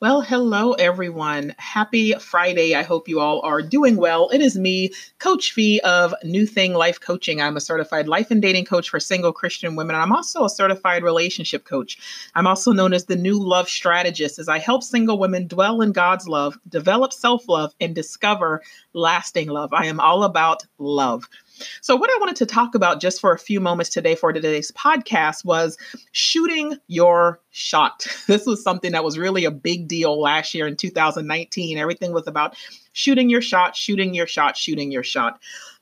Well, hello everyone. Happy Friday. I hope you all are doing well. It is me, Coach Fee of New Thing Life Coaching. I'm a certified life and dating coach for single Christian women. and I'm also a certified relationship coach. I'm also known as the New Love Strategist as I help single women dwell in God's love, develop self-love, and discover lasting love. I am all about love. So, what I wanted to talk about just for a few moments today for today's podcast was shooting your shot. This was something that was really a big deal last year in 2019. Everything was about shooting your shot, shooting your shot, shooting your shot.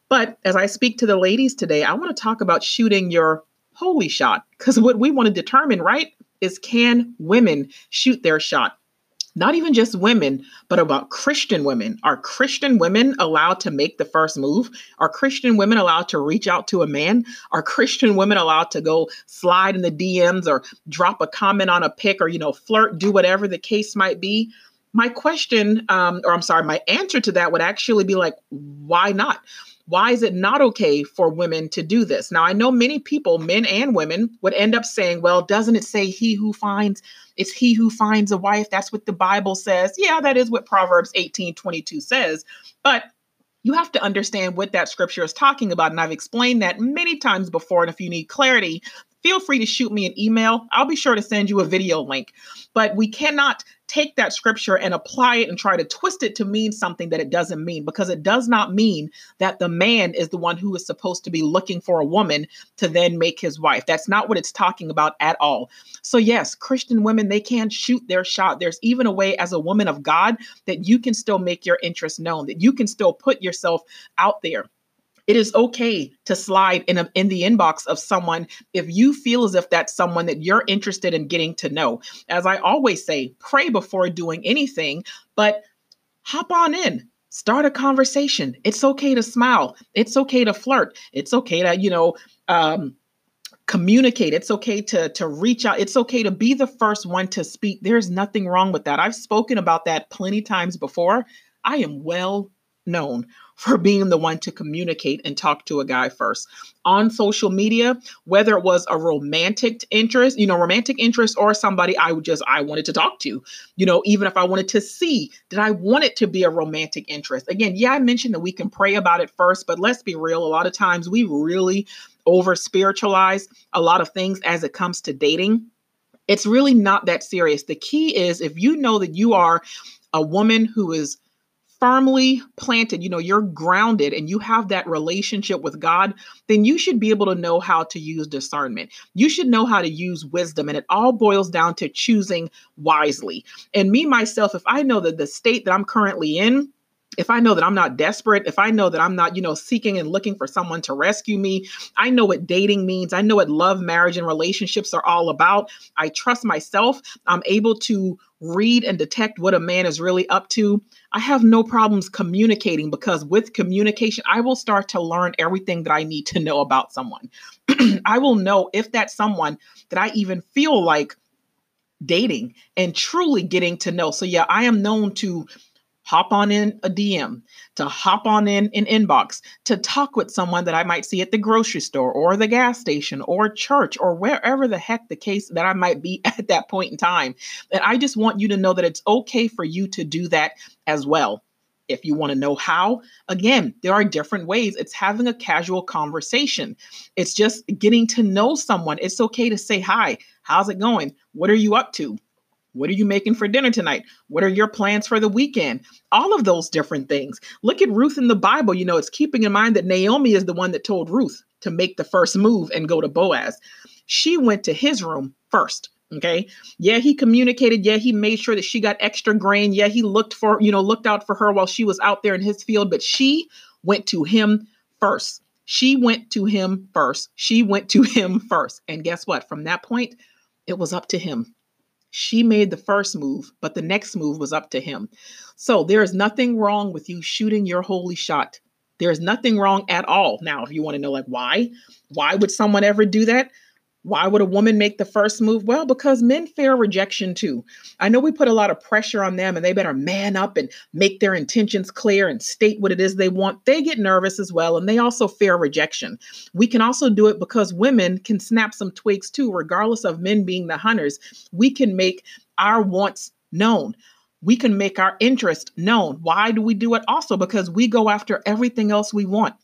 But as I speak to the ladies today, I want to talk about shooting your holy shot because what we want to determine, right, is can women shoot their shot? Not even just women, but about Christian women. Are Christian women allowed to make the first move? Are Christian women allowed to reach out to a man? Are Christian women allowed to go slide in the DMs or drop a comment on a pic or, you know, flirt, do whatever the case might be? My question, um, or I'm sorry, my answer to that would actually be like, why not? Why is it not okay for women to do this? Now, I know many people, men and women, would end up saying, well, doesn't it say he who finds, it's he who finds a wife? That's what the Bible says. Yeah, that is what Proverbs 18 22 says. But you have to understand what that scripture is talking about. And I've explained that many times before. And if you need clarity, feel free to shoot me an email. I'll be sure to send you a video link. But we cannot take that scripture and apply it and try to twist it to mean something that it doesn't mean because it does not mean that the man is the one who is supposed to be looking for a woman to then make his wife. That's not what it's talking about at all. So, yes, Christian women, they can shoot their shot. There's even a way as a woman of God that you can still make your interest known, that you can still put yourself out there. It is okay to slide in a, in the inbox of someone if you feel as if that's someone that you're interested in getting to know. As I always say, pray before doing anything, but hop on in. Start a conversation. It's okay to smile. It's okay to flirt. It's okay to, you know, um, communicate it's okay to to reach out it's okay to be the first one to speak there's nothing wrong with that i've spoken about that plenty times before i am well known for being the one to communicate and talk to a guy first on social media, whether it was a romantic interest, you know, romantic interest or somebody I would just I wanted to talk to, you know, even if I wanted to see, did I want it to be a romantic interest? Again, yeah, I mentioned that we can pray about it first, but let's be real, a lot of times we really over spiritualize a lot of things as it comes to dating. It's really not that serious. The key is if you know that you are a woman who is firmly planted, you know, you're grounded and you have that relationship with God, then you should be able to know how to use discernment. You should know how to use wisdom. And it all boils down to choosing wisely. And me, myself, if I know that the state that I'm currently in, if I know that I'm not desperate, if I know that I'm not, you know, seeking and looking for someone to rescue me, I know what dating means. I know what love, marriage, and relationships are all about. I trust myself. I'm able to read and detect what a man is really up to. I have no problems communicating because with communication, I will start to learn everything that I need to know about someone. I will know if that's someone that I even feel like dating and truly getting to know. So, yeah, I am known to hop on in a DM, to hop on in an inbox, to talk with someone that I might see at the grocery store or the gas station or church or wherever the heck the case that I might be at that point in time. And I just want you to know that it's okay for you to do that as well. If you want to know how, again, there are different ways. It's having a casual conversation. It's just getting to know someone. It's okay to say hi. How's it going? What are you up to? What are you making for dinner tonight? What are your plans for the weekend? All of those different things. Look at Ruth in the Bible. You know, it's keeping in mind that Naomi is the one that told Ruth to make the first move and go to Boaz. She went to his room first. Okay. Yeah, he communicated. Yeah, he made sure that she got extra grain. Yeah, he looked for, you know, looked out for her while she was out there in his field, but she went to him first. She went to him first. She went to him first. And guess what? From that point, it was up to him. She made the first move, but the next move was up to him. So there is nothing wrong with you shooting your holy shot. There is nothing wrong at all. Now, if you want to know, like, why? Why would someone ever do that? Why would a woman make the first move? Well, because men fear rejection too. I know we put a lot of pressure on them and they better man up and make their intentions clear and state what it is they want. They get nervous as well and they also fear rejection. We can also do it because women can snap some twigs too, regardless of men being the hunters. We can make our wants known. We can make our interest known. Why do we do it? Also, because we go after everything else we want.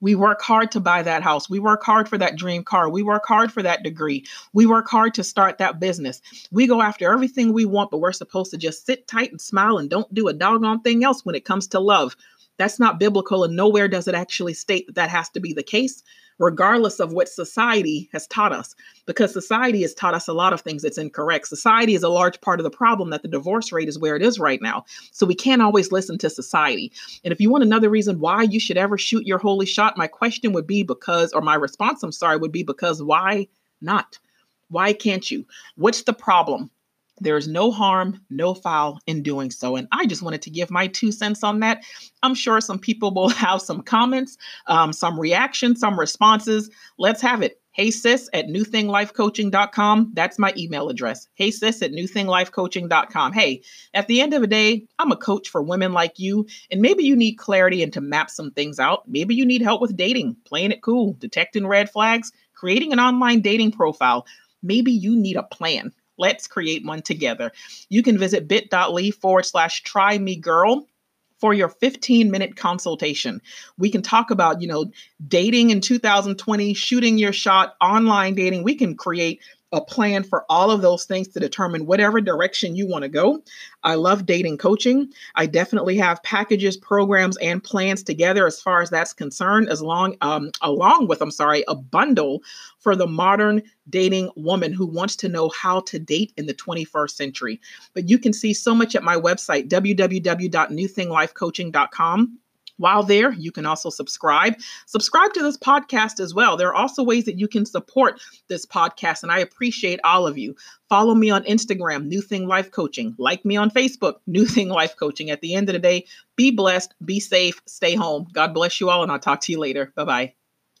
We work hard to buy that house. We work hard for that dream car. We work hard for that degree. We work hard to start that business. We go after everything we want, but we're supposed to just sit tight and smile and don't do a doggone thing else when it comes to love. That's not biblical, and nowhere does it actually state that that has to be the case regardless of what society has taught us, because society has taught us a lot of things that's incorrect. Society is a large part of the problem that the divorce rate is where it is right now. So we can't always listen to society. And if you want another reason why you should ever shoot your holy shot, my question would be because, or my response, I'm sorry, would be because why not? Why can't you? What's the problem? There is no harm, no foul in doing so. And I just wanted to give my two cents on that. I'm sure some people will have some comments, um, some reactions, some responses. Let's have it. Hey sis at newthinglifecoaching.com. That's my email address. Hey sis at newthinglifecoaching.com. Hey, at the end of the day, I'm a coach for women like you, and maybe you need clarity and to map some things out. Maybe you need help with dating, playing it cool, detecting red flags, creating an online dating profile. Maybe you need a plan. Let's create one together. You can visit bit.ly forward slash try me girl for your 15 minute consultation. We can talk about, you know, dating in 2020, shooting your shot, online dating. We can create a plan for all of those things to determine whatever direction you want to go. I love dating coaching. I definitely have packages, programs, and plans together as far as that's concerned, as long um, along with, I'm sorry, a bundle for the modern dating woman who wants to know how to date in the 21st century. But you can see so much at my website, www.newthinglifecoaching.com. While there, you can also subscribe. Subscribe to this podcast as well. There are also ways that you can support this podcast, and I appreciate all of you. Follow me on Instagram, New Thing Life Coaching. Like me on Facebook, New Thing Life Coaching. At the end of the day, be blessed, be safe, stay home. God bless you all, and I'll talk to you later. Bye bye.